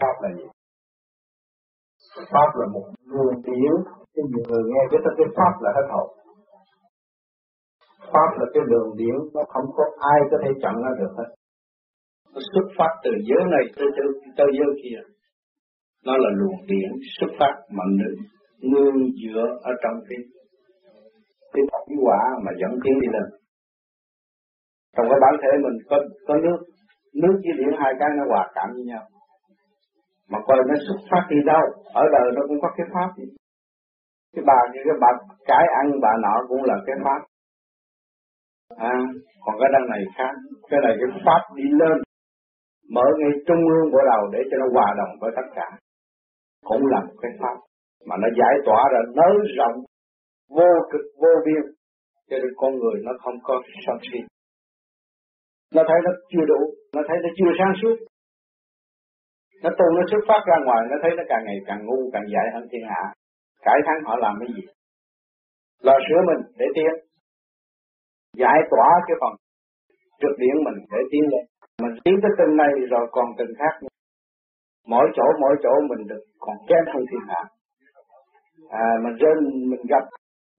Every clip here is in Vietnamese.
pháp là gì? Pháp là một luồng điển cho nhiều người nghe cái cái pháp là hết hồn. Pháp là cái đường điển nó không có ai có thể chặn nó được hết. Nó xuất phát từ giới này tới tới, tới giới kia. Nó là luồng điển xuất phát mạnh nữ nương dựa ở trong cái cái thủy quả mà dẫn tiến đi lên. Trong cái bản thể mình có có nước. Nước với điện hai cái nó hòa cảm với nhau mà coi nó xuất phát đi đâu, ở đời nó cũng có cái pháp. Gì cái bà như cái bà cái ăn, bà nọ cũng là cái pháp. À còn cái đằng này khác. Cái này cái pháp đi lên, mở ngay trung ương của đầu để cho nó hòa đồng với tất cả. Cũng là một cái pháp. Mà nó giải tỏa ra nới rộng, vô cực, vô biên. Cho nên con người nó không có sân si nó thấy nó chưa đủ, nó thấy nó chưa sáng suốt nó tu nó xuất phát ra ngoài, nó thấy nó càng ngày càng ngu, càng dại hơn thiên hạ. Cải thắng họ làm cái gì? Lo sửa mình để tiến. Giải tỏa cái phần trực điển mình để tiến lên. Mình tiến tới từng này rồi còn từng khác nữa. mỗi chỗ mỗi chỗ mình được còn kém hơn thiên hạ. À mình rên, mình gặp,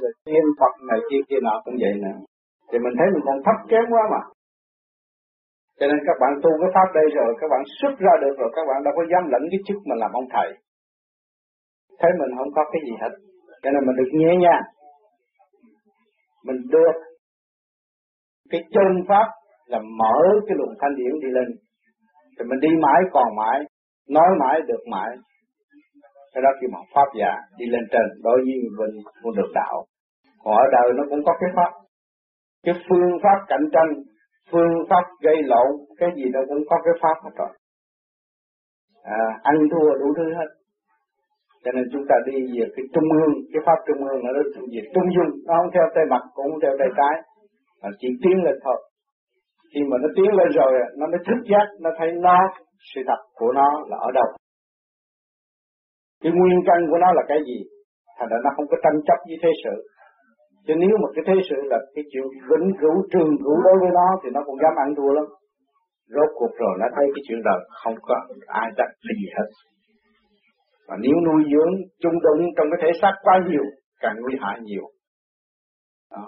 rồi tiên Phật này, kia kia nọ cũng vậy nè. Thì mình thấy mình còn thấp kém quá mà cho nên các bạn tu cái pháp đây rồi, các bạn xuất ra được rồi, các bạn đâu có dám lẫn cái chức mình làm ông thầy. Thấy mình không có cái gì hết. Cho nên mình được nhẹ nhàng. Mình được cái chân pháp là mở cái luồng thanh điển đi lên. Thì mình đi mãi, còn mãi, nói mãi, được mãi. Cái đó khi mà pháp già đi lên trên, đối với mình cũng được đạo. Còn ở đời nó cũng có cái pháp. Cái phương pháp cạnh tranh phương pháp gây lộn cái gì nó cũng có cái pháp hết rồi à, ăn thua đủ thứ hết. Cho nên chúng ta đi về cái trung ương cái pháp trung ương nó về trung dung nó không theo tay mặt cũng không theo tay trái mà chỉ tiến lên thôi. Khi mà nó tiến lên rồi nó mới thức giác nó thấy nó sự thật của nó là ở đâu. Cái nguyên căn của nó là cái gì? Thành ra nó không có tranh chấp với thế sự chứ nếu mà cái thế sự là cái chuyện vĩnh cửu trường cửu đối với nó thì nó cũng dám ăn thua lắm. Rốt cuộc rồi nó thấy cái chuyện đời không có ai chắc gì hết. Và nếu nuôi dưỡng chung đụng trong cái thể xác quá nhiều, càng nguy hại nhiều. Đó.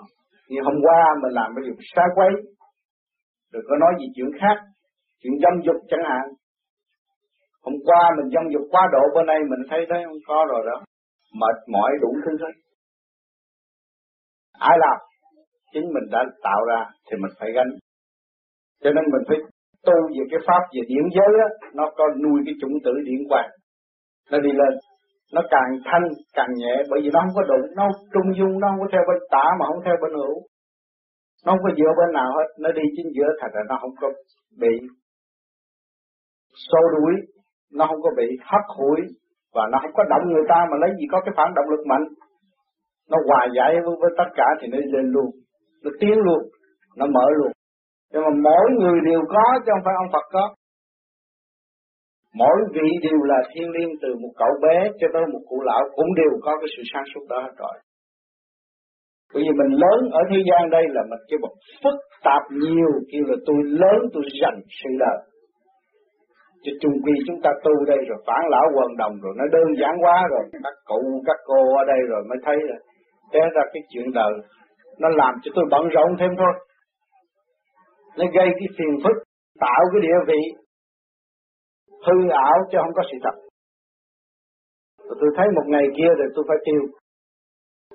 như hôm qua mình làm cái việc xa quấy đừng có nói gì chuyện khác, chuyện dâm dục chẳng hạn. Hôm qua mình dâm dục quá độ bên đây mình thấy thấy không có rồi đó. Mệt mỏi đủ thứ hết ai làm? Chính mình đã tạo ra thì mình phải gánh. Cho nên mình phải tu về cái pháp về điển giới á, nó có nuôi cái chủng tử điển quan nó đi lên. Nó càng thanh, càng nhẹ, bởi vì nó không có đụng nó trung dung, nó không có theo bên tả mà không theo bên hữu. Nó không có dựa bên nào hết. Nó đi chính giữa thật là nó không có bị xô đuổi, nó không có bị hắt hủi, và nó không có động người ta mà lấy gì có cái phản động lực mạnh nó hòa giải với, với tất cả thì nó lên luôn. Nó tiến luôn. Nó mở luôn. Nhưng mà mỗi người đều có chứ không phải ông Phật có. Mỗi vị đều là thiên liêng từ một cậu bé cho tới một cụ lão cũng đều có cái sự sáng suốt đó hết rồi. Bởi vì mình lớn ở thế gian đây là mình cái một phức tạp nhiều kêu là tôi lớn tôi dành sự đời. Chứ chung quy chúng ta tu đây rồi phản lão quần đồng rồi nó đơn giản quá rồi. Các cụ các cô ở đây rồi mới thấy là té ra cái chuyện đời, nó làm cho tôi bận rộn thêm thôi. Nó gây cái phiền phức, tạo cái địa vị hư ảo chứ không có sự thật. Rồi tôi thấy một ngày kia rồi tôi phải tiêu.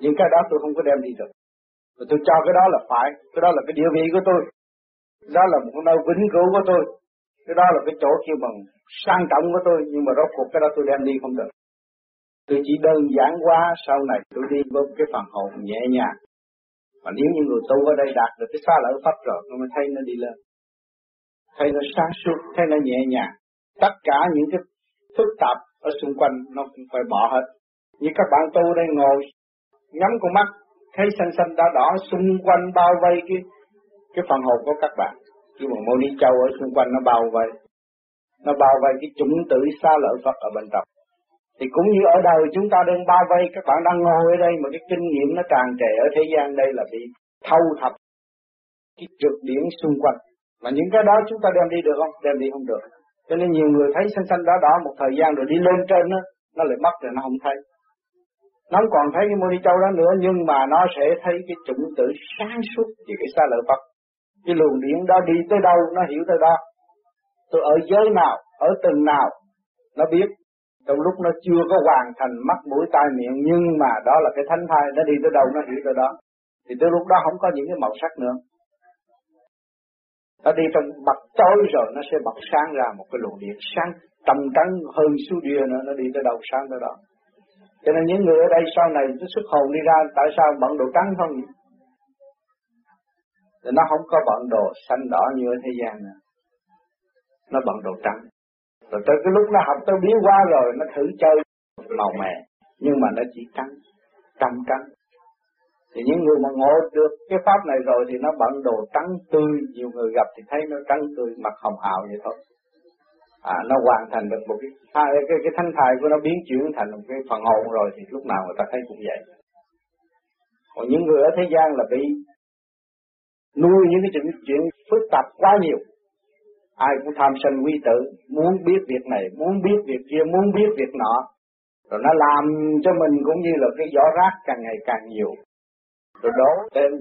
Những cái đó tôi không có đem đi được. Rồi tôi cho cái đó là phải, cái đó là cái địa vị của tôi. Đó là một nơi vĩnh cửu của tôi. Cái đó là cái chỗ kêu bằng sang trọng của tôi, nhưng mà rốt cuộc cái đó tôi đem đi không được tôi chỉ đơn giản quá, sau này tôi đi với cái phần hồn nhẹ nhàng. Và nếu như người tu ở đây đạt được cái xa lỡ pháp rồi nó mới thấy nó đi lên. Thấy nó sáng suốt, thấy nó nhẹ nhàng. Tất cả những cái phức tạp ở xung quanh nó cũng phải bỏ hết. Như các bạn tu đây ngồi, nhắm con mắt, thấy xanh xanh đỏ đỏ, xung quanh bao vây cái cái phần hồn của các bạn. Nhưng mà mô ni châu ở xung quanh nó bao vây. Nó bao vây cái chủng tử xa lợi Phật ở bên trong thì cũng như ở đời chúng ta đang bao vây các bạn đang ngồi ở đây mà cái kinh nghiệm nó tràn trề ở thế gian đây là bị thâu thập cái trượt điểm xung quanh. Mà những cái đó chúng ta đem đi được không? Đem đi không được. Cho nên nhiều người thấy xanh xanh đỏ đỏ một thời gian rồi đi lên trên đó, nó lại mất rồi nó không thấy. Nó không còn thấy cái moni châu đó nữa nhưng mà nó sẽ thấy cái chủng tử sáng suốt về cái xa lợi Phật. Cái luồng điện đó đi tới đâu nó hiểu tới đó. Tôi ở giới nào ở từng nào nó biết trong lúc nó chưa có hoàn thành mắt mũi tai miệng, nhưng mà đó là cái thánh thai, nó đi tới đâu nó hiểu tới đó. Thì tới lúc đó không có những cái màu sắc nữa. Nó đi trong bậc tối rồi nó sẽ bật sáng ra một cái luồng điện sáng tầm trắng hơn số đia nữa, nó đi tới đâu sáng tới đó. Cho nên những người ở đây sau này nó xuất hồn đi ra, tại sao bận đồ trắng không? Thì nó không có bận đồ xanh đỏ như ở thế gian nữa. Nó bận đồ trắng rồi tới cái lúc nó học tới biến qua rồi nó thử chơi. Màu mè. Nhưng mà nó chỉ cắn, trắng cắn. thì những người mà ngộ được cái pháp này rồi thì nó bận đồ trắng tươi. Nhiều người gặp thì thấy nó trắng tươi mặt hồng hào vậy thôi. À, nó hoàn thành được một cái cái, cái, cái thanh thai của nó biến chuyển thành một cái phần hồn rồi thì lúc nào người ta thấy cũng vậy. Còn những người ở thế gian là bị nuôi những cái chuyện, chuyện phức tạp quá nhiều ai cũng tham sân quy tử, muốn biết việc này, muốn biết việc kia, muốn biết việc nọ. Rồi nó làm cho mình cũng như là cái giỏ rác càng ngày càng nhiều. Rồi đổ tên,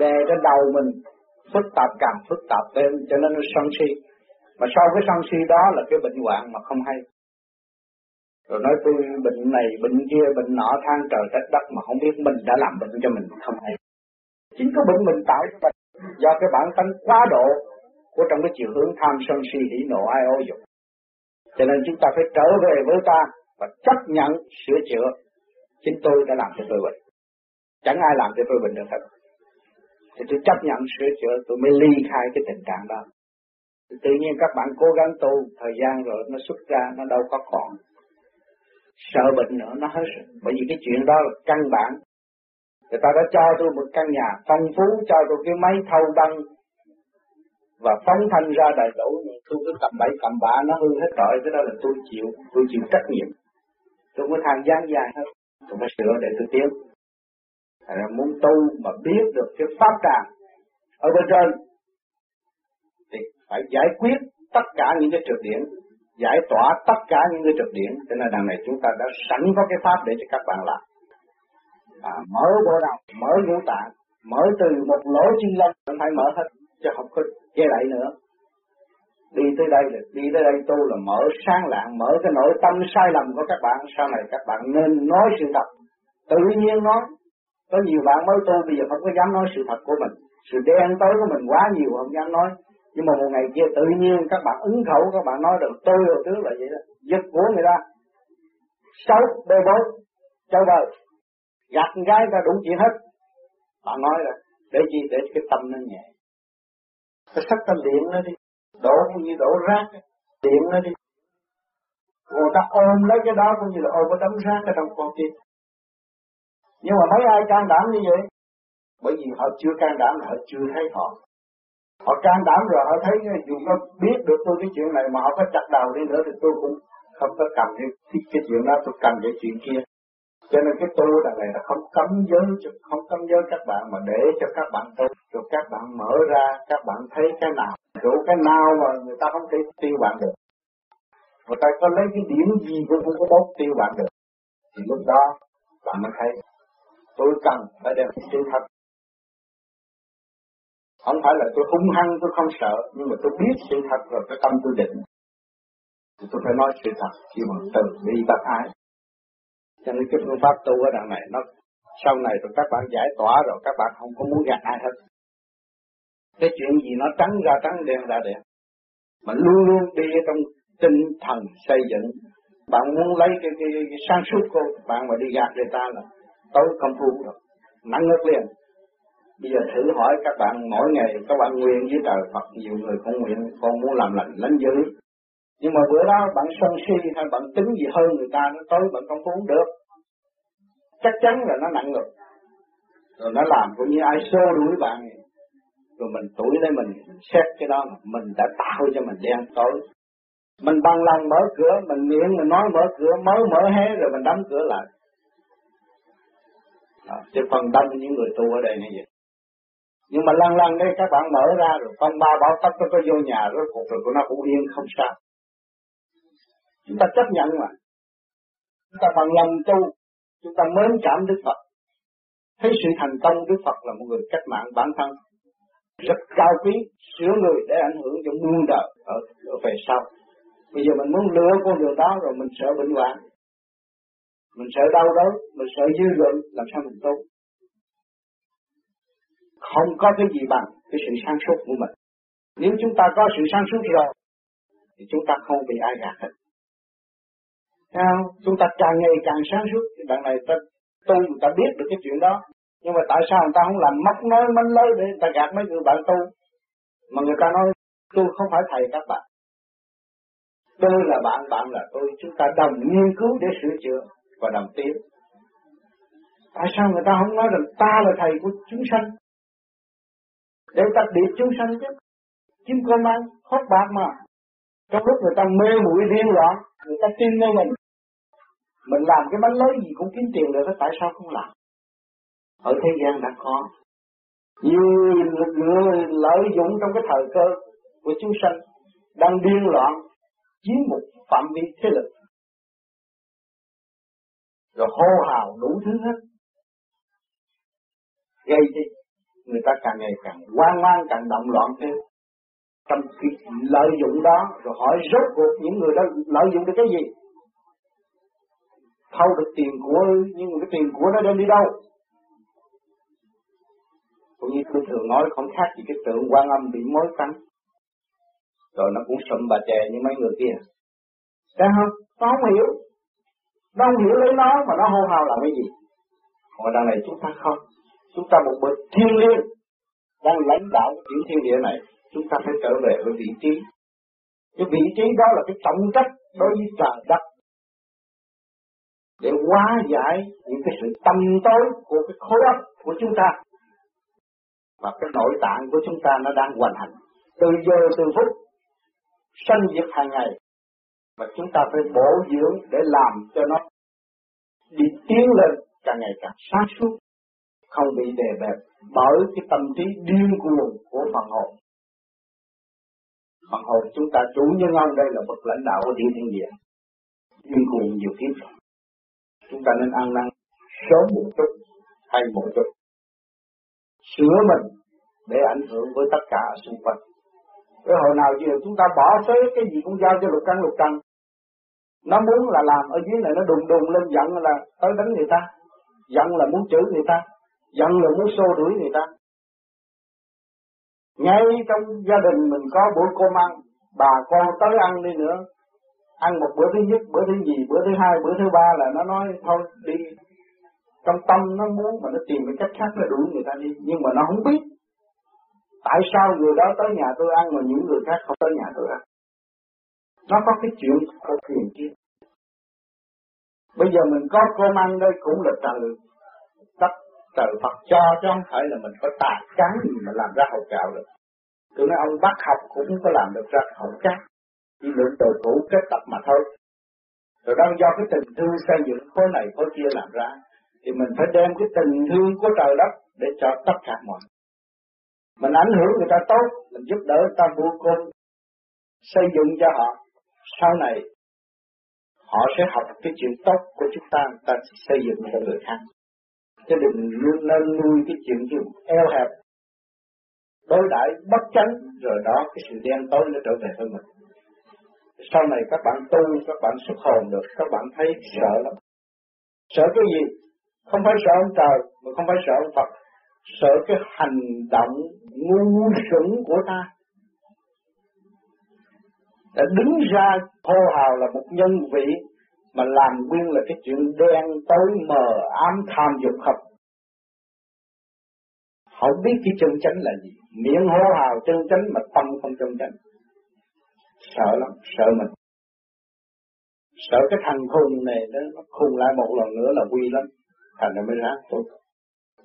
đè trên đầu mình, phức tạp càng phức tạp thêm, cho nên nó sân si. Mà sau cái sân si đó là cái bệnh hoạn mà không hay. Rồi nói tôi bệnh này, bệnh kia, bệnh nọ, than trời trách đất mà không biết mình đã làm bệnh cho mình không hay. Chính cái bệnh mình tạo cho bệnh do cái bản tánh quá độ của trong cái chiều hướng tham sân si hỉ nộ ai ô dục. Cho nên chúng ta phải trở về với ta và chấp nhận sửa chữa. Chính tôi đã làm cho tôi bệnh chẳng ai làm cho tôi bệnh được hết. Thì tôi chấp nhận sửa chữa, tôi mới ly khai cái tình trạng đó. Thì tự nhiên các bạn cố gắng tu, thời gian rồi nó xuất ra, nó đâu có còn. Sợ bệnh nữa, nó hết bởi vì cái chuyện đó là căn bản. Người ta đã cho tôi một căn nhà phong phú, cho tôi cái máy thâu băng và phóng thanh ra đầy đủ nhưng tôi cứ cầm bảy cầm bạ nó hư hết rồi. Cái đó là tôi chịu tôi chịu trách nhiệm. Tôi có thang gian dài hơn. Tôi phải sửa để tôi tiến. Là muốn tu mà biết được cái pháp tràng ở bên trên thì phải giải quyết tất cả những cái trượt điểm giải tỏa tất cả những cái trượt điểm. Cho nên đằng này chúng ta đã sẵn có cái pháp để cho các bạn làm. À, mở bộ đầu mở ngũ tạng mở từ một lỗ chân lông phải mở hết chứ không có che lại nữa. Đi tới đây là đi tới đây tu là mở sáng lạng, mở cái nội tâm sai lầm của các bạn. Sau này các bạn nên nói sự thật. Tự nhiên nói. Có nhiều bạn mới tu, bây giờ không có dám nói sự thật của mình. Sự đen tối của mình quá nhiều, không dám nói. Nhưng mà một ngày kia tự nhiên các bạn ứng khẩu, các bạn nói được, tôi rồi trước là vậy đó. Giật của người ta. Xấu, bê bối châu đời gạt gái ta đủ chuyện hết. Bạn nói rồi để gì để cái tâm nó nhẹ phải sắc tâm điện nó đi. Đổ cũng như đổ rác điện nó đi. Người ta ôm lấy cái đó cũng như là ôm cái đống rác ở trong con tim. Nhưng mà mấy ai can đảm như vậy? Bởi vì họ chưa can đảm họ chưa thấy họ. Họ can đảm rồi họ thấy dù có biết được tôi cái chuyện này mà họ có chặt đầu đi nữa thì tôi cũng không có cầm cái, cái chuyện đó tôi cầm cái chuyện kia cho nên cái tu đằng này là không cấm giới không cấm giới các bạn, mà để cho các bạn tu, cho các bạn mở ra, các bạn thấy cái nào, đủ cái nào mà người ta không thể tiêu bạn được. Người ta có lấy cái điểm gì cũng không có tốt tiêu bạn được. Thì lúc đó, bạn mới thấy, tôi cần phải đem sự thật không phải là tôi hung hăng, tôi không sợ, nhưng mà tôi biết sự thật rồi cái tâm tôi định. Thì tôi phải nói sự thật, khi mà từ bi bác ái cho nên cái phương pháp tu ở đằng này nó sau này rồi các bạn giải tỏa rồi các bạn không có muốn gạt ai hết. Cái chuyện gì nó trắng ra trắng đen ra đen mà luôn luôn đi trong tinh thần xây dựng. Bạn muốn lấy cái, cái, cái, cái sáng suốt của bạn mà đi gạt người ta là tối công phu rồi nắng ngất liền. Bây giờ thử hỏi các bạn mỗi ngày các bạn nguyện với trời Phật nhiều người cũng nguyện con muốn làm lành lánh dữ. Nhưng mà bữa đó bạn sân si hay bạn tính gì hơn người ta nó tối bạn không muốn được chắc chắn là nó nặng ngực. Rồi nó làm cũng như ai xô đuổi bạn. Rồi mình tuổi lấy mình xét cái đó mình đã tạo cho mình đen tối. Mình bằng lòng mở cửa mình miệng mình nói mở cửa mới mở hé rồi mình đóng cửa lại. Đó, chứ phần đông những người tu ở đây như vậy. Nhưng mà lăn lăn đây các bạn mở ra rồi con ba bảo tất nó có vô nhà rồi cuộc rồi của nó cũng yên không sao. Chúng ta chấp nhận mà. Chúng ta bằng lòng tu chúng ta mến cảm Đức Phật. Thấy sự thành công Đức Phật là một người cách mạng bản thân. Rất cao quý sửa người để ảnh hưởng cho muôn đời ở, ở về sau. Bây giờ mình muốn lựa con đường đó rồi mình sợ bệnh hoạn. Mình sợ đau đớn mình sợ dư luận làm sao mình tu không có cái gì bằng cái sự sáng suốt của mình. Nếu chúng ta có sự sáng suốt rồi thì chúng ta không bị ai gạt hết. Sao? Chúng ta càng ngày càng sáng suốt. Đằng này ta tu người ta biết được cái chuyện đó. Nhưng mà tại sao người ta không làm mắc nói mánh lới Để người ta gạt mấy người bạn tu? Mà người ta nói tôi không phải thầy các bạn. Tôi là bạn, bạn là tôi. Chúng ta đồng nghiên cứu để sửa chữa Và đồng tiến. Tại sao người ta không nói rằng ta là thầy của chúng sanh? Để ta điệp chúng sanh chứ. Chim cơm ăn, khóc bạc mà. Trong lúc người ta mê muội điên loạn Người ta tin nơi mình. Mình làm cái bánh lớn gì cũng kiếm tiền được Tại sao không làm? Ở thế gian đã có. Nhiều người lợi dụng trong cái thời cơ Của chúng sanh Đang điên loạn, Chiếm một phạm vi thế lực. Rồi hô hào đủ thứ hết. Gây cho người ta càng ngày càng hoang mang, càng động loạn thêm. Trong cái lợi dụng đó, rồi hỏi rốt cuộc những người đó lợi dụng được cái gì? Thâu được tiền của, nhưng mà cái tiền của nó đem đi đâu? Cũng như tôi thường nói, không khác gì cái tượng quan âm bị mối cắn rồi nó cũng sụm bà chè như mấy người kia. Thấy không nó không hiểu. Nó không hiểu lấy nó mà nó hô hào làm cái gì. Còn đằng này chúng ta không. Chúng ta một bậc thiên liêng. Đang lãnh đạo chuyện thiên địa này, chúng ta phải trở về với vị trí. Cái vị trí đó là cái trọng trách đối với trời đất để hóa giải những cái sự tâm tối của cái khối óc của chúng ta. Và cái nội tạng của chúng ta nó đang hoàn hành. Từ giờ từ phút sanh diệt hàng ngày và chúng ta phải bổ dưỡng để làm cho nó đi tiến lên càng ngày càng sáng suốt, không bị đè bẹp bởi cái tâm trí điên cuồng của phần hồn. Phần hồn chúng ta chủ nhân ông đây là bậc lãnh đạo của thiên thiên địa. Nhưng cùng nhiều kiếp Chúng ta nên ăn năn sớm một chút hay một chút. Sửa mình để ảnh hưởng với tất cả xung quanh. Cái hồi nào giờ chúng ta bỏ phế cái gì cũng giao cho lục căn lục căn. Nó muốn là làm ở dưới này nó đùng đùng lên, giận là tới đánh người ta. Giận là muốn chửi người ta. Giận là muốn xô đuổi người ta ngay trong gia đình mình có bữa cơm ăn bà con tới ăn đi nữa ăn một bữa thứ nhất bữa thứ gì bữa thứ hai bữa thứ ba là nó nói thôi đi. Trong tâm nó muốn mà nó tìm cái cách khác nó đuổi người ta đi nhưng mà nó không biết. Tại sao người đó tới nhà tôi ăn mà những người khác không tới nhà tôi ăn? Nó có cái chuyện có thuyền kia bây giờ mình có cơm ăn đây cũng là trời tất trời Phật cho chứ không phải là mình có tài cán gì mà làm ra hậu gạo được. Tôi nói ông bắt học cũng không có làm được ra hậu cát, chỉ mượn đồ cũ kết tập mà thôi. Rồi đang do cái tình thương xây dựng khối này khối kia làm ra, thì mình phải đem cái tình thương của trời đất để cho tất cả mọi mình ảnh hưởng người ta tốt, mình giúp đỡ người ta vô cùng xây dựng cho họ. Sau này, họ sẽ học cái chuyện tốt của chúng ta, ta xây dựng cho người khác chứ đừng luôn nên nuôi cái chuyện gì eo hẹp đối đãi bất chánh rồi đó cái sự đen tối nó trở về với mình sau này các bạn tu, các bạn xuất hồn được, các bạn thấy sợ lắm. Sợ cái gì? Không phải sợ ông trời, mà không phải sợ ông Phật. Sợ cái hành động ngu xuẩn của ta. Đã đứng ra hô hào là một nhân vị, mà làm nguyên là cái chuyện đen tối mờ ám tham dục hợp không biết cái chân chánh là gì. Miệng hô hào chân chánh mà tâm không chân chánh sợ lắm, sợ mình. Sợ cái thằng khùng này đó, nó khùng lại một lần nữa là quy lắm. Thành ra mới ráng tôi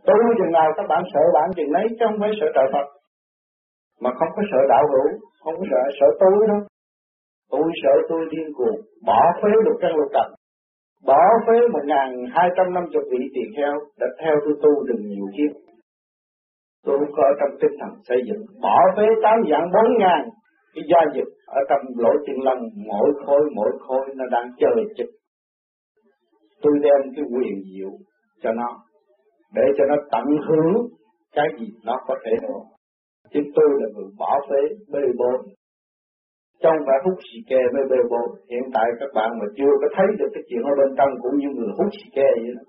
tôi chừng nào các bạn sợ bạn chừng lấy chứ không phải sợ trời Phật. Mà không có sợ đạo hữu, không có sợ sợ tôi đâu. Tôi sợ tôi điên cuồng, bỏ phế lục căn lục trần bỏ phế một ngàn hai trăm năm chục vị tỳ kheo, đã theo tôi tu đừng nhiều kiếp. Tôi có trong tinh thần xây dựng, bỏ phế tám dạng bốn ngàn cái gia dịch ở trong lỗ chân lông, mỗi khối mỗi khối nó đang chờ chực tôi đem cái quyền diệu cho nó, để cho nó tận hưởng cái gì nó có thể được chứ tôi là người bỏ phế, bê bối trong phải hút xì ke mới bê bối hiện tại các bạn mà chưa có thấy được cái chuyện ở bên trong cũng như người hút xì ke vậy đó.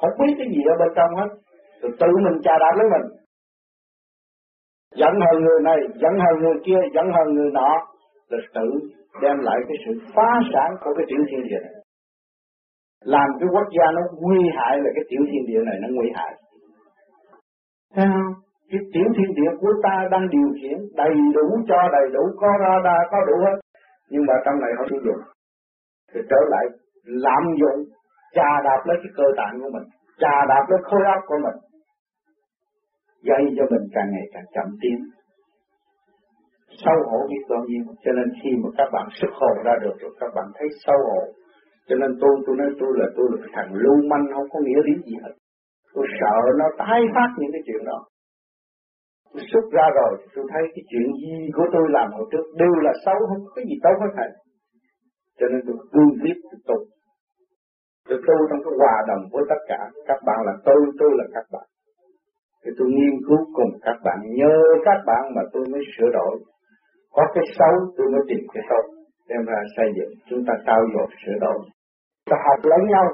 Không biết cái gì ở bên trong hết. Rồi tự mình trà đạp lấy mình giận hờn người này giận hờn người kia giận hờn người nọ. Là tự đem lại cái sự phá sản của cái tiểu thiên địa này. Làm cái quốc gia nó nguy hại là cái tiểu thiên địa này nó nguy hại. Thấy không? Cái tiểu thiên địa của ta đang điều khiển, đầy đủ cho đầy đủ, có ra đa, có đủ hết. Nhưng mà trong này họ sử dụng. Thì trở lại lạm dụng trà đạp lấy cái cơ tạng của mình trà đạp lấy khối óc của mình gây cho mình càng ngày càng chậm tiến. Sâu hổ biết bao nhiêu. Cho nên khi mà các bạn xuất hồn ra được, rồi các bạn thấy sâu hổ, cho nên tôi tôi nói tôi là tôi là cái thằng lưu manh, không có nghĩa lý gì hết. Tôi sợ nó tái phát những cái chuyện đó. Tôi xuất ra rồi, thì tôi thấy cái chuyện gì của tôi làm hồi trước đều là xấu không có cái gì tốt hết thầy cho nên tôi cương quyết tôi tu tôi tu trong cái hòa đồng với tất cả. Các bạn là tôi tôi là các bạn thì tôi nghiên cứu cùng các bạn nhớ các bạn mà tôi mới sửa đổi. Có cái xấu, tôi mới tìm cái tốt đem ra xây dựng. Chúng ta trao dồi sửa đổi. Ta học lẫn nhau,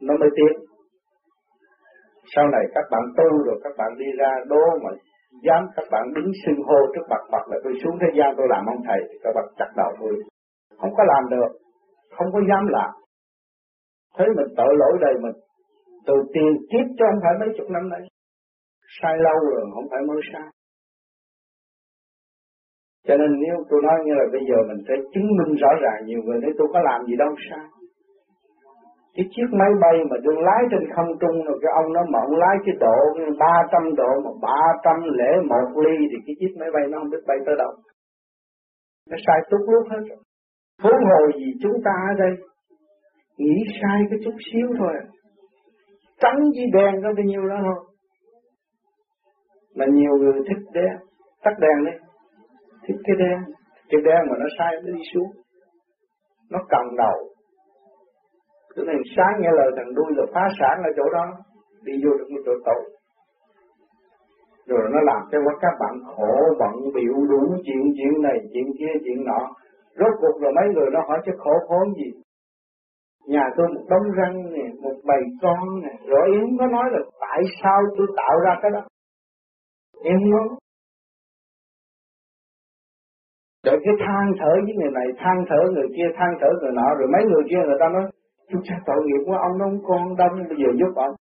nó mới tiến. Sau này các bạn tu rồi, các bạn đi ra đố mà dám các bạn đứng xưng hô trước mặt mặt là tôi xuống thế gian tôi làm ông thầy, thì các bạn chặt đầu tôi. Không có làm được, không có dám làm. Thấy mình tội lỗi đời mình, từ tiền kiếp cho không phải mấy chục năm nay sai lâu rồi, không phải mới sai. Cho nên nếu tôi nói như là bây giờ mình phải chứng minh rõ ràng nhiều người nói tôi có làm gì đâu sai. Cái chiếc máy bay mà đương lái trên không trung rồi, cái ông nó mộng lái cái độ 300 độ mà 300 lẻ một ly thì cái chiếc máy bay nó không biết bay tới đâu. Nó sai tút lúc hết rồi. Huống hồ gì chúng ta ở đây, nghĩ sai cái chút xíu thôi. Trắng với đèn có bao nhiêu đó thôi mà nhiều người thích đen, tắt đèn đi. Thích cái đen cái đen mà nó sai, nó đi xuống. Nó cầm đầu. Cứ này sáng nghe lời thằng đuôi rồi phá sản ở chỗ đó, đi vô được một chỗ tội. Rồi nó làm cho các bạn khổ, bận biểu đủ chuyện chuyện này, chuyện kia, chuyện nọ. Rốt cuộc rồi mấy người nó hỏi chứ khổ khốn gì. Nhà tôi một đống răng nè, một bầy con nè, rồi yến có nói là tại sao tôi tạo ra cái đó? Em muốn rồi cái than thở với người này than thở người kia than thở người nọ rồi mấy người kia người ta nói chúng ta tội nghiệp của ông nó không con đông bây giờ giúp ông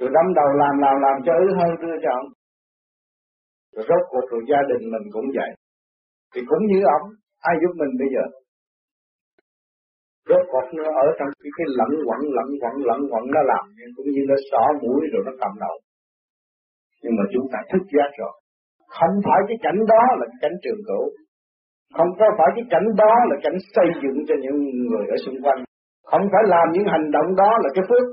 rồi đâm đầu làm làm làm cho ứ hơn đưa cho ông. Rồi rốt cuộc rồi gia đình mình cũng vậy. Thì cũng như ông ai giúp mình bây giờ? Rốt cuộc nó ở trong cái, cái lẫn quẩn lẫn quẩn lẫn quẩn nó làm cũng như nó xỏ mũi rồi nó cầm đầu nhưng mà chúng ta thức giác rồi. Không phải cái cảnh đó là cái cảnh trường cửu. Không có phải cái cảnh đó là cảnh xây dựng cho những người ở xung quanh. Không phải làm những hành động đó là cái phước.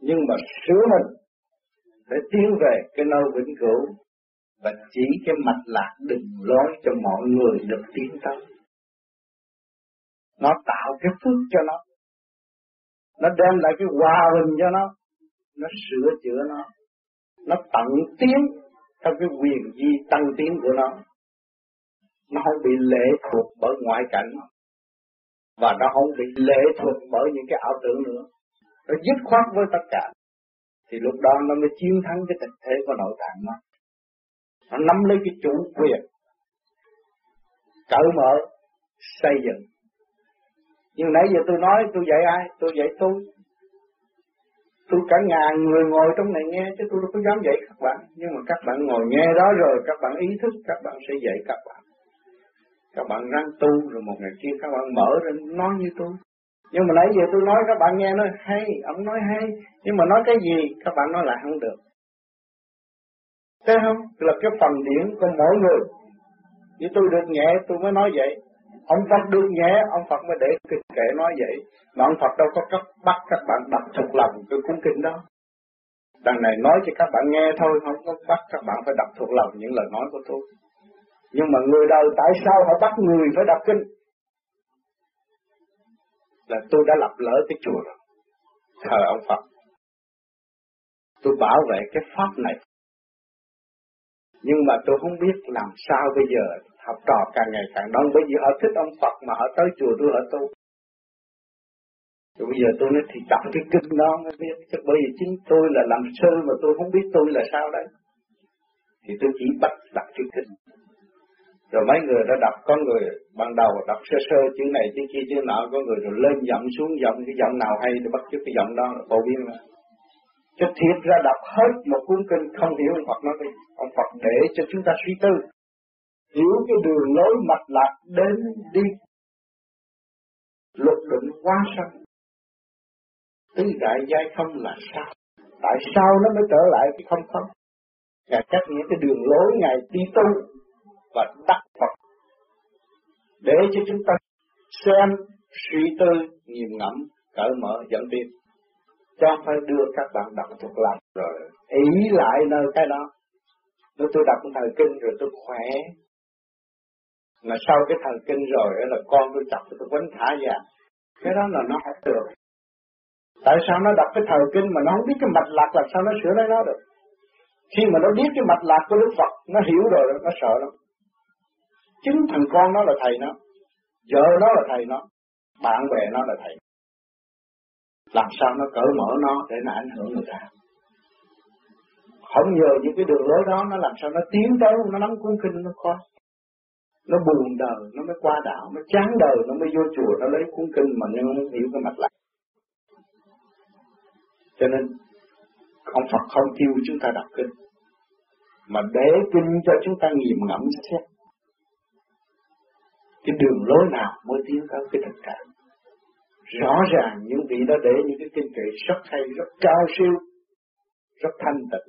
Nhưng mà sửa mình để tiến về cái nơi vĩnh cửu. Và chỉ cái mạch lạc đừng lối cho mọi người được tiến tới. Nó tạo cái phước cho nó. Nó đem lại cái hòa bình cho nó. Nó sửa chữa nó nó tận tiến theo cái quyền di tăng tiến của nó. Nó không bị lệ thuộc bởi ngoại cảnh. Và nó không bị lệ thuộc bởi những cái ảo tưởng nữa. Nó dứt khoát với tất cả. Thì lúc đó nó mới chiến thắng cái tình thế của nội tạng nó. Nó nắm lấy cái chủ quyền. Cởi mở, xây dựng. Nhưng nãy giờ tôi nói, tôi dạy ai? Tôi dạy tôi tôi cả ngàn người ngồi trong này nghe, chứ tôi đâu có dám dạy các bạn. Nhưng mà các bạn ngồi nghe đó rồi, các bạn ý thức, các bạn sẽ dạy các bạn. Các bạn răng tu rồi một ngày kia các bạn mở ra, nói như tôi. Nhưng mà nãy giờ tôi nói, các bạn nghe nói hay, ông nói hay. Nhưng mà nói cái gì, các bạn nói lại không được. Thấy không? Là cái phần điển của mỗi người. Vì tôi được nhẹ, tôi mới nói vậy ông Phật được nhẹ ông Phật mới để kinh kệ nói vậy. Mà ông Phật đâu có cấp bắt các bạn đọc thuộc lòng cái cuốn kinh đó. Đằng này nói cho các bạn nghe thôi, không có bắt các bạn phải đọc thuộc lòng những lời nói của tôi. Nhưng mà người đời tại sao họ bắt người phải đọc kinh? Là tôi đã lập lỡ cái chùa rồi. Thờ ông Phật. Tôi bảo vệ cái pháp này nhưng mà tôi không biết làm sao bây giờ học trò càng ngày càng đông. Bởi vì họ thích ông Phật mà họ tới chùa tôi, họ tu. Rồi bây giờ tôi nói thì đọc cái kinh đó mới biết. Chứ bởi vì chính tôi là làm sơ mà tôi không biết tôi là sao đấy. Thì tôi chỉ bắt đọc cái kinh. Rồi mấy người đã đọc, có người ban đầu đọc sơ sơ chữ này, chữ kia, chữ nọ, có người rồi lên giọng xuống giọng, cái giọng nào hay thì bắt chước cái giọng đó là phổ biến mà cho thiệt ra đọc hết một cuốn kinh không hiểu ông Phật nói đi ông Phật để cho chúng ta suy tư. Hiểu cái đường lối mạch lạc đến đi. Luật định quá sanh. Tứ đại giai không là sao? Tại sao nó mới trở lại cái không không? Ngài cắt những cái đường lối Ngài đi tu và đắc Phật. Để cho chúng ta xem, suy tư nghiền ngẫm, cởi mở dẫn tiến cho phải đưa các bạn đọc thuộc lòng rồi. Ý lại nơi cái đó. Nếu tôi đọc thời kinh rồi tôi khỏe. Mà sau cái thần kinh rồi là con tôi chọc tôi quấn thả ra cái đó là nó không được. Tại sao nó đọc cái thời kinh mà nó không biết cái mạch lạc làm sao nó sửa lấy nó được? Khi mà nó biết cái mạch lạc của Đức Phật, nó hiểu rồi, nó sợ lắm. Chính thằng con nó là thầy nó. Vợ nó là thầy nó. Bạn bè nó là thầy làm sao nó cởi mở nó để nó ảnh hưởng người ta? Không nhờ những cái đường lối đó, nó làm sao nó tiến tới, nó nắm cuốn kinh, nó coi nó buồn đời, nó mới qua đạo, nó chán đời, nó mới vô chùa, nó lấy cuốn kinh mà nó không hiểu cái mặt lạc. Cho nên ông Phật không kêu chúng ta đọc kinh, mà để kinh cho chúng ta nghiệm ngẫm xét. Cái đường lối nào mới tiến tới cái thực trạng? Rõ ràng những vị đó để những cái kinh kệ rất hay, rất cao siêu, rất thanh tịnh.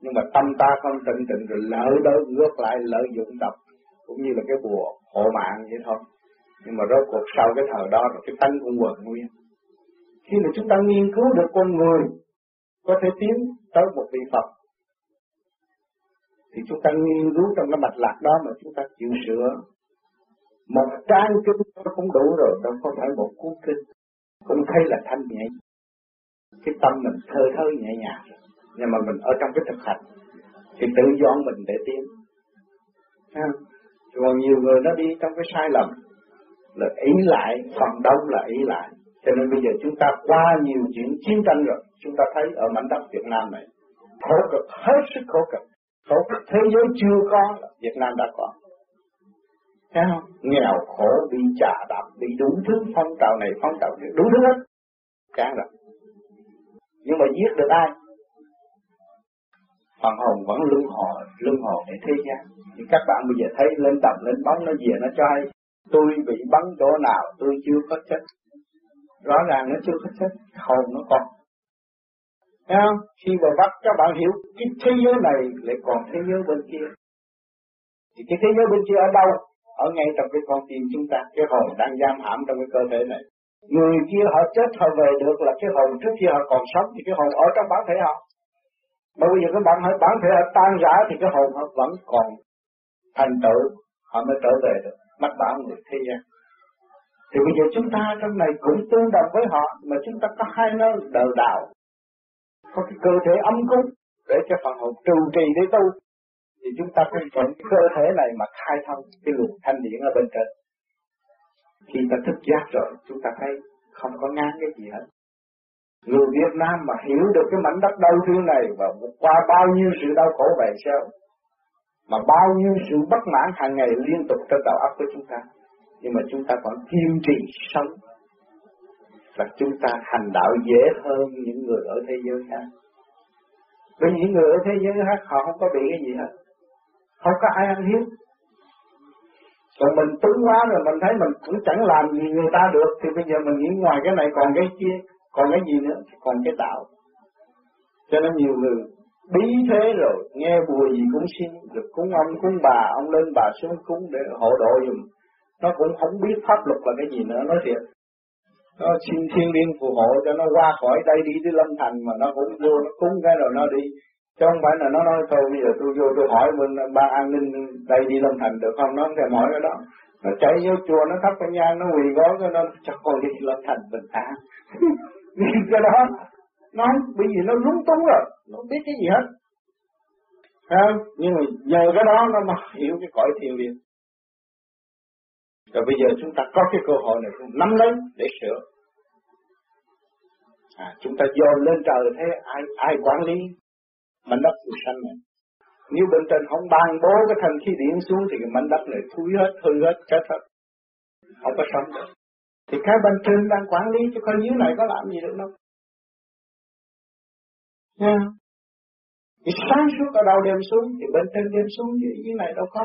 Nhưng mà tâm ta không tịnh tịnh rồi lỡ đó ngược lại lợi dụng độc, cũng như là cái bùa hộ mạng vậy thôi. Nhưng mà rốt cuộc sau cái thời đó là cái tánh cũng quần nguyên. Khi mà chúng ta nghiên cứu được con người, có thể tiến tới một vị Phật, thì chúng ta nghiên cứu trong cái mạch lạc đó mà chúng ta chịu sửa một trang kinh cũng đủ rồi, đâu có phải một cuốn kinh. Cũng thấy là thanh nhẹ cái tâm mình thơ thơ nhẹ nhàng. Nhưng mà mình ở trong cái thực hành, thì tự do mình để tiến. Ha. còn nhiều người nó đi trong cái sai lầm, là ý lại, phần đông là ý lại. Cho nên bây giờ chúng ta qua nhiều chuyện chiến tranh rồi, chúng ta thấy ở mảnh đất Việt Nam này, khổ cực, hết sức khổ cực. Khổ cực thế giới chưa có, Việt Nam đã có. Thấy không? Nghèo khổ, bị trà đạp, bị đủ thứ phong trào này, phong trào kia, đủ thứ hết. Chán rồi. Nhưng mà giết được ai? Phần hồn vẫn luân hồi, luân hồi để thế gian. Thì các bạn bây giờ thấy lên tầm lên bóng nó về nó cho hay tôi bị bắn chỗ nào tôi chưa có chết. Rõ ràng nó chưa có chết, hồn nó còn. Thấy không? Khi mà bắt các bạn hiểu cái thế giới này lại còn thế giới bên kia. Thì cái thế giới bên kia ở đâu? Ở ngay trong cái con tim chúng ta, cái hồn đang giam hãm trong cái cơ thể này. Người kia họ chết, họ về được là cái hồn trước kia họ còn sống thì cái hồn ở trong bản thể họ. Mà bây giờ cái bản thể bản thể họ tan rã thì cái hồn họ vẫn còn thành tựu, họ mới trở về được. Mắt bảo người thế gian. Thì bây giờ chúng ta trong này cũng tương đồng với họ, mà chúng ta có hai nơi đời đạo có cái cơ thể âm cúng để cho phần hồn trù trì để tu thì chúng ta phải thuận cơ thể này mà khai thông cái luồng thanh điển ở bên trên. Khi ta thức giác rồi, chúng ta thấy không có ngán cái gì hết. Người Việt Nam mà hiểu được cái mảnh đất đau thương này và qua bao nhiêu sự đau khổ về sao mà bao nhiêu sự bất mãn hàng ngày liên tục trong đầu óc của chúng ta, nhưng mà chúng ta vẫn kiên trì sống. Và chúng ta hành đạo dễ hơn những người ở thế giới khác. Bởi những người ở thế giới khác, họ không có bị cái gì hết không có ai ăn hiếp. Còn mình tướng quá rồi, mình thấy mình cũng chẳng làm gì người ta được, thì bây giờ mình nghĩ ngoài cái này còn cái kia, còn cái gì nữa, còn cái đạo. Cho nên nhiều người bí thế rồi, nghe bùa gì cũng xin được cúng ông, cúng bà, ông lên bà xuống cúng để hộ độ dùm. Nó cũng không biết pháp luật là cái gì nữa, nói thiệt. Nó xin thiên liên phù hộ cho nó qua khỏi đây đi tới lâm thành mà nó cũng vô, nó cúng cái rồi nó đi chứ không phải là nó nói thôi bây giờ tôi vô tôi hỏi bên ban an ninh đây đi Long Thành được không? Nó không thèm hỏi cái đó. Nó chạy vô chùa nó thắp cái nhang nó quỳ gối cho nó cho con đi Long Thành bình an. Cái đó nó bởi vì nó lúng túng rồi nó không biết cái gì hết. Không? nhưng mà nhờ cái đó nó mà hiểu cái cõi thiền liền. rồi bây giờ chúng ta có cái cơ hội này nắm lấy để sửa. À, chúng ta dồn lên trời thế ai ai quản lý? Mảnh đất được sanh này. Nếu bên trên không ban bố cái thanh khí điện xuống thì cái mảnh đất này thui hết hư hết chết hết. Không có sống được. Thì cái bên trên đang quản lý cho con dưới này có làm gì được đâu. Nha. Thì sáng suốt ở đầu đem xuống thì bên trên đem xuống dưới, dưới này đâu có.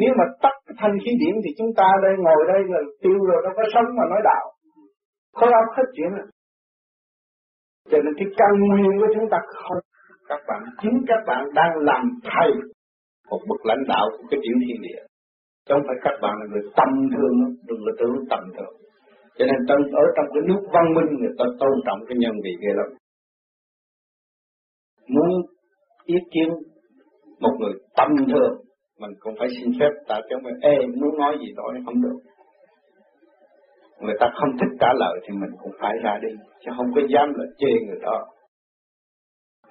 Nếu mà tắt cái thanh khí điển thì chúng ta đây ngồi đây là tiêu rồi đâu có sống mà nói đạo. Khối óc hết chuyện rồi cho nên cái căn nguyên của chúng ta không. Các bạn, chính các bạn đang làm thầy một bậc lãnh đạo của cái tiểu thiên địa. Chứ không phải các bạn là người tầm thường, đừng có tưởng tầm thường. Cho nên trong, ở trong cái nước văn minh, người ta tôn trọng cái nhân vị ghê lắm. Muốn ý kiến một người tầm thường, mình cũng phải xin phép, tại cho mình, ê, muốn nói gì nói không được người ta không thích trả lời thì mình cũng phải ra đi, chứ không có dám là chê người đó.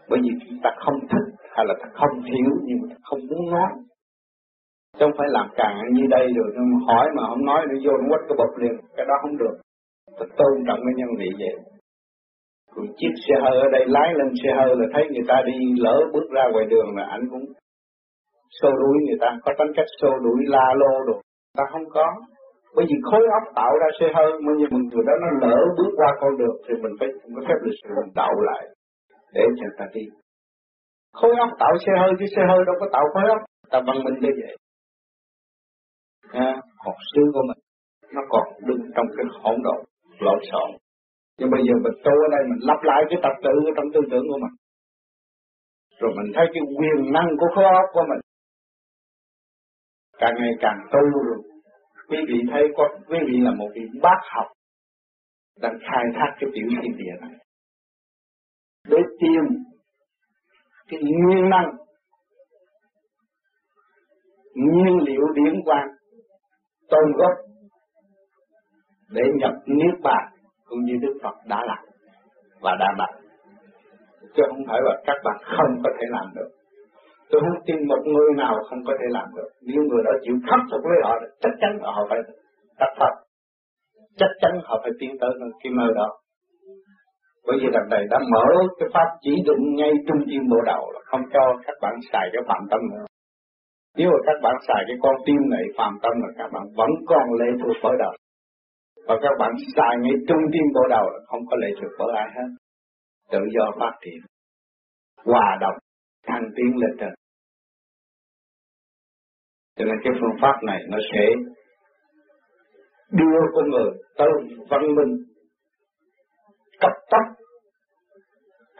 Bởi vì chúng ta không thích hay là ta không hiểu, nhưng mà ta không muốn nói. Chứ không phải làm càng như đây rồi hỏi mà không nói nó vô nó quất cái bột liền, cái đó không được. Ta tôn trọng cái nhân vị vậy. Còn chiếc xe hơi ở đây, lái lên xe hơi là thấy người ta đi lỡ bước ra ngoài đường là anh cũng xô đuổi người ta, có tính cách xô đuổi, la lô đồ. Ta không có bởi vì khối óc tạo ra xe hơi mà như mình người đó nó lỡ bước qua con đường thì mình phải có phép lịch sự mình tạo lại để cho ta đi. Khối óc tạo xe hơi chứ xe hơi đâu có tạo khối óc. Ta bằng mình như vậy. À, học sư của mình nó còn đứng trong cái hỗn độn lộn xộn. Nhưng bây giờ mình tu ở đây mình lắp lại cái tập tự trong tư tưởng của mình. Rồi mình thấy cái quyền năng của khối óc của mình càng ngày càng tu rồi quý vị thấy có quý vị là một vị bác học đang khai thác cái tiểu thiên địa này. Để tìm cái nguyên năng, nguyên liệu điển quang tôn gốc để nhập niết bàn cũng như Đức Phật đã làm và đã đặt chứ không phải là các bạn không có thể làm được tôi không tin một người nào không có thể làm được. Nếu người đó chịu khắc phục với họ chắc chắn họ phải tập Phật chắc chắn họ phải tiến tới cái nơi đó. Bởi vì lần này đã mở cái pháp chỉ định ngay trung tim bộ đầu là không cho các bạn xài cái phạm tâm nữa. Nếu mà các bạn xài cái con tim này, phạm tâm là các bạn vẫn còn lệ thuộc bởi đầu. và các bạn xài ngay trung tim bộ đầu là không có lệ thuộc bởi ai hết. Tự do phát triển. Hòa đồng thăng tiến lên trên. Cho nên cái phương pháp này nó sẽ đưa con người tới văn minh cấp tốc.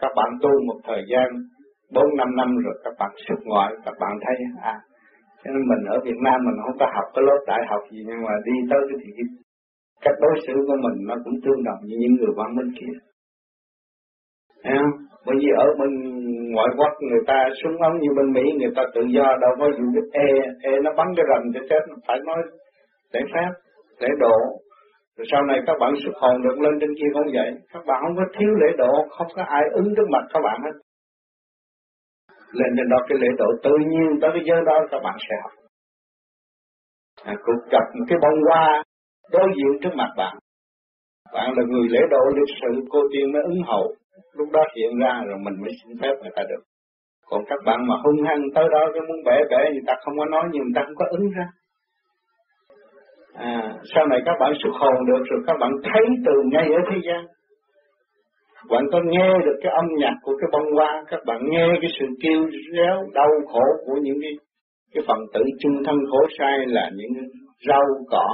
Các bạn tu một thời gian bốn năm năm rồi các bạn xuất ngoại, các bạn thấy à cho nên mình ở Việt Nam mình không có học cái lớp đại học gì, nhưng mà đi tới cái thì cách đối xử của mình nó cũng tương đồng như những người văn minh kia. Thấy không? Bởi vì ở bên ngoại quốc người ta súng ống như bên Mỹ người ta tự do đâu có dùng cái e, e nó bắn cái rầm cho chết, phải nói để phép, để độ. Rồi sau này các bạn xuất hồn được lên trên kia không vậy, các bạn không có thiếu lễ độ, không có ai ứng trước mặt các bạn hết. Lên trên đó cái lễ độ tự nhiên tới cái giới đó các bạn sẽ học. À, cũng gặp một cái bông hoa đối diện trước mặt bạn. Bạn là người lễ độ lịch sự, cô tiên mới ứng hậu lúc đó hiện ra rồi mình mới xin phép người ta được. Còn các bạn mà hung hăng tới đó cái muốn bẻ bẻ người ta không có nói nhưng người ta không có ứng ra. À, sau này các bạn xuất hồn được rồi các bạn thấy từ ngay ở thế gian. Bạn có nghe được cái âm nhạc của cái bông hoa các bạn nghe cái sự kêu réo đau khổ của những cái cái phần tử chung thân khổ sai là những rau cỏ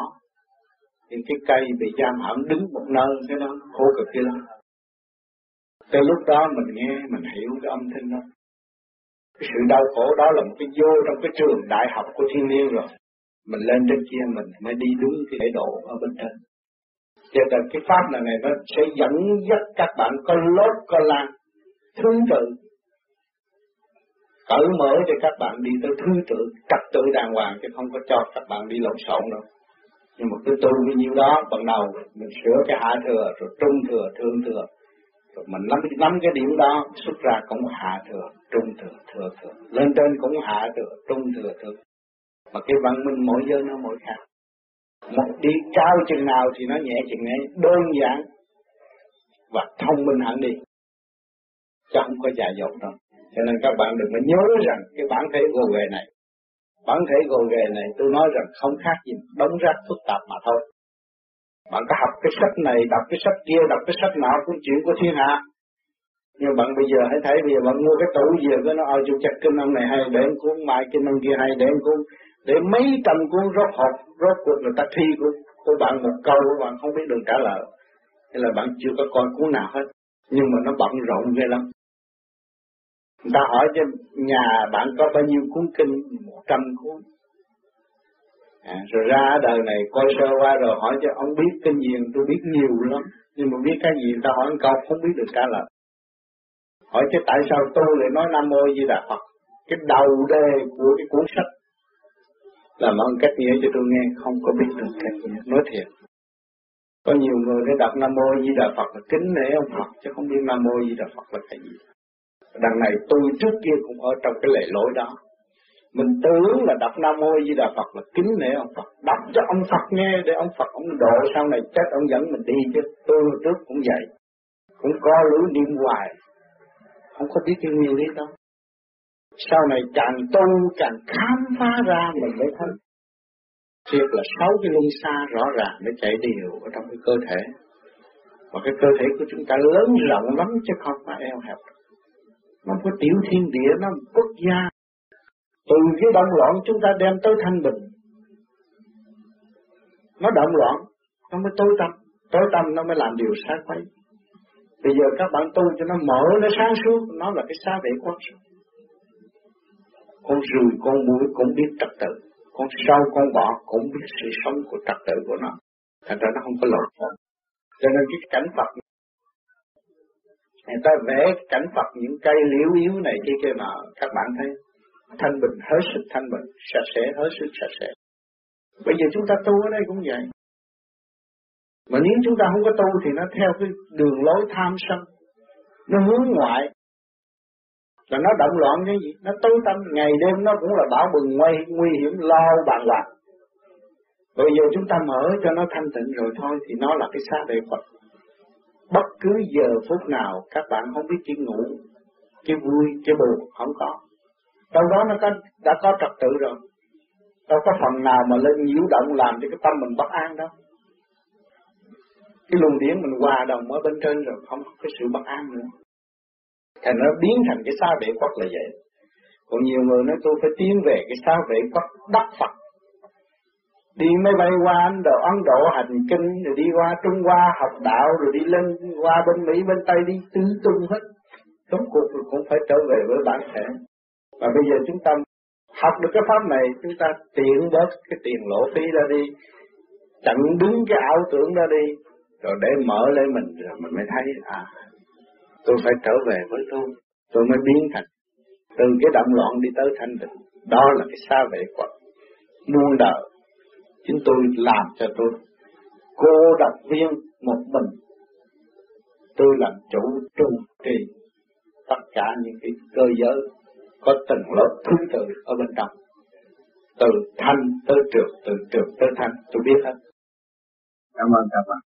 những cái cây bị giam hãm đứng một nơi thế đó khổ cực kia lắm. Từ lúc đó mình nghe, mình hiểu cái âm thanh đó. Cái sự đau khổ đó là một cái vô trong cái trường đại học của thiên nhiên rồi. Mình lên trên kia mình mới đi đúng cái lễ độ ở bên trên. Cho nên cái pháp này, này nó sẽ dẫn dắt các bạn có lốt có lan, thứ tự cởi mở cho các bạn đi tới thứ tự trật tự đàng hoàng chứ không có cho các bạn đi lộn xộn đâu nhưng mà cứ tu như nhiêu đó bằng đầu mình sửa cái hạ thừa rồi trung thừa thượng thừa rồi mình nắm nắm cái điểm đó, xuất ra cũng hạ thừa, trung thừa thừa thừa. Lên trên cũng hạ thừa, trung thừa thừa mà cái văn minh mỗi giới nó mỗi khác. Một đi cao chừng nào thì nó nhẹ chừng ấy, đơn giản và thông minh hẳn đi. Chứ không có dài dột đâu. Cho nên các bạn đừng có nhớ rằng cái bản thể gồ ghề này. Bản thể gồ ghề này tôi nói rằng không khác gì đóng rác phức tạp mà thôi bạn có học cái sách này, đọc cái sách kia, đọc cái sách nào cũng chuyện của thiên hạ. Nhưng bạn bây giờ hãy thấy bây giờ bạn mua cái tủ gì cái nó ờ, ở chủ chặt kinh ông này hay, để cuốn mai kinh ông kia hay, để cuốn. Để mấy trăm cuốn rốt hộp, rốt cuộc người ta thi của của bạn một câu của bạn không biết đường trả lời. Hay là bạn chưa có coi cuốn nào hết. Nhưng mà nó bận rộn ghê lắm. Người ta hỏi cho nhà bạn có bao nhiêu cuốn kinh? Một trăm cuốn à, rồi ra đời này coi sơ qua rồi hỏi cho ông biết cái gì tôi biết nhiều lắm. Nhưng mà biết cái gì ta hỏi một câu không biết được trả lời. Hỏi chứ tại sao tôi lại nói nam mô di đà phật? Cái đầu đề của cái cuốn sách làm ơn cách nghĩa cho tôi nghe không có biết được cách nghĩa. Nói thiệt. Có nhiều người để đọc nam mô di đà phật là kính nể ông phật chứ không biết nam mô di đà phật là cái gì. Đằng này tôi trước kia cũng ở trong cái lệ lỗi đó mình tưởng là đọc nam mô di đà phật là kính nể ông phật đọc cho ông phật nghe để ông phật ông độ sau này chết ông dẫn mình đi. Chứ tôi trước cũng vậy. Cũng có lưỡi niệm hoài. Không có biết cái nguyên lý đó. Sau này càng tu càng khám phá ra mình mới thấy. Thiệt là sáu cái luân xa rõ ràng nó chạy đều ở trong cái cơ thể. Và cái cơ thể của chúng ta lớn rộng lắm chứ không phải eo hẹp. Nó có tiểu thiên địa, nó quốc gia. Từ cái động loạn chúng ta đem tới thanh bình. Nó động loạn, nó mới tối tâm Tối tâm nó mới làm điều sai quấy Bây giờ các bạn tu cho nó mở, nó sáng suốt Nó là cái xa vệ quán con rùi con muỗi cũng biết trật tự. Con sâu con bọ cũng biết sự sống của trật tự của nó. Thành ra nó không có lộn xộn cho nên cái cảnh Phật người ta vẽ cảnh Phật những cây liễu yếu này kia kia mà các bạn thấy thanh bình, hết sức thanh bình, sạch sẽ, hết sức sạch sẽ. Bây giờ chúng ta tu ở đây cũng vậy. Mà nếu chúng ta không có tu thì nó theo cái đường lối tham sân. Nó hướng ngoại. Là nó động loạn cái gì? Nó tối tâm ngày đêm nó cũng là bảo bừng nguy nguy hiểm, lo bàn loạn. Bây giờ chúng ta mở cho nó thanh tịnh rồi thôi thì nó là cái xác đệ Phật. Bất cứ giờ phút nào, các bạn không biết chỉ ngủ, cái vui, cái buồn không có trong đó nó có đã có trật tự rồi. Đâu có phần nào mà lên nhiễu động làm cho cái tâm mình bất an đâu. Cái luồng điển mình hòa đồng ở bên trên rồi không có cái sự bất an nữa. Thành nó biến thành cái xa vệ quất là vậy. Còn nhiều người nói tôi phải tiến về cái xa vệ quất đắc Phật. Đi máy bay qua Ấn Độ, Ấn Độ hành kinh rồi đi qua Trung Hoa học đạo rồi đi lên qua bên Mỹ bên Tây đi tứ tung hết. Rốt cuộc rồi cũng phải trở về với bản thể và bây giờ chúng ta học được cái pháp này, chúng ta tiện bớt cái tiền lỗ phí ra đi, chặn đứng cái ảo tưởng ra đi, rồi để mở lên mình, rồi mình mới thấy à tôi phải trở về với tôi tôi mới biến thành từ cái động loạn đi tới thanh tịnh. Đó là cái xa vệ quật muôn đời. Chính tôi làm cho tôi cô độc viên một mình. Tôi làm chủ trung trì tất cả những cái cơ giới có từng lớp thứ tự ở bên trong. Từ thanh tới trượt, từ trượt tới thanh, tôi biết hết. Cảm ơn các bạn.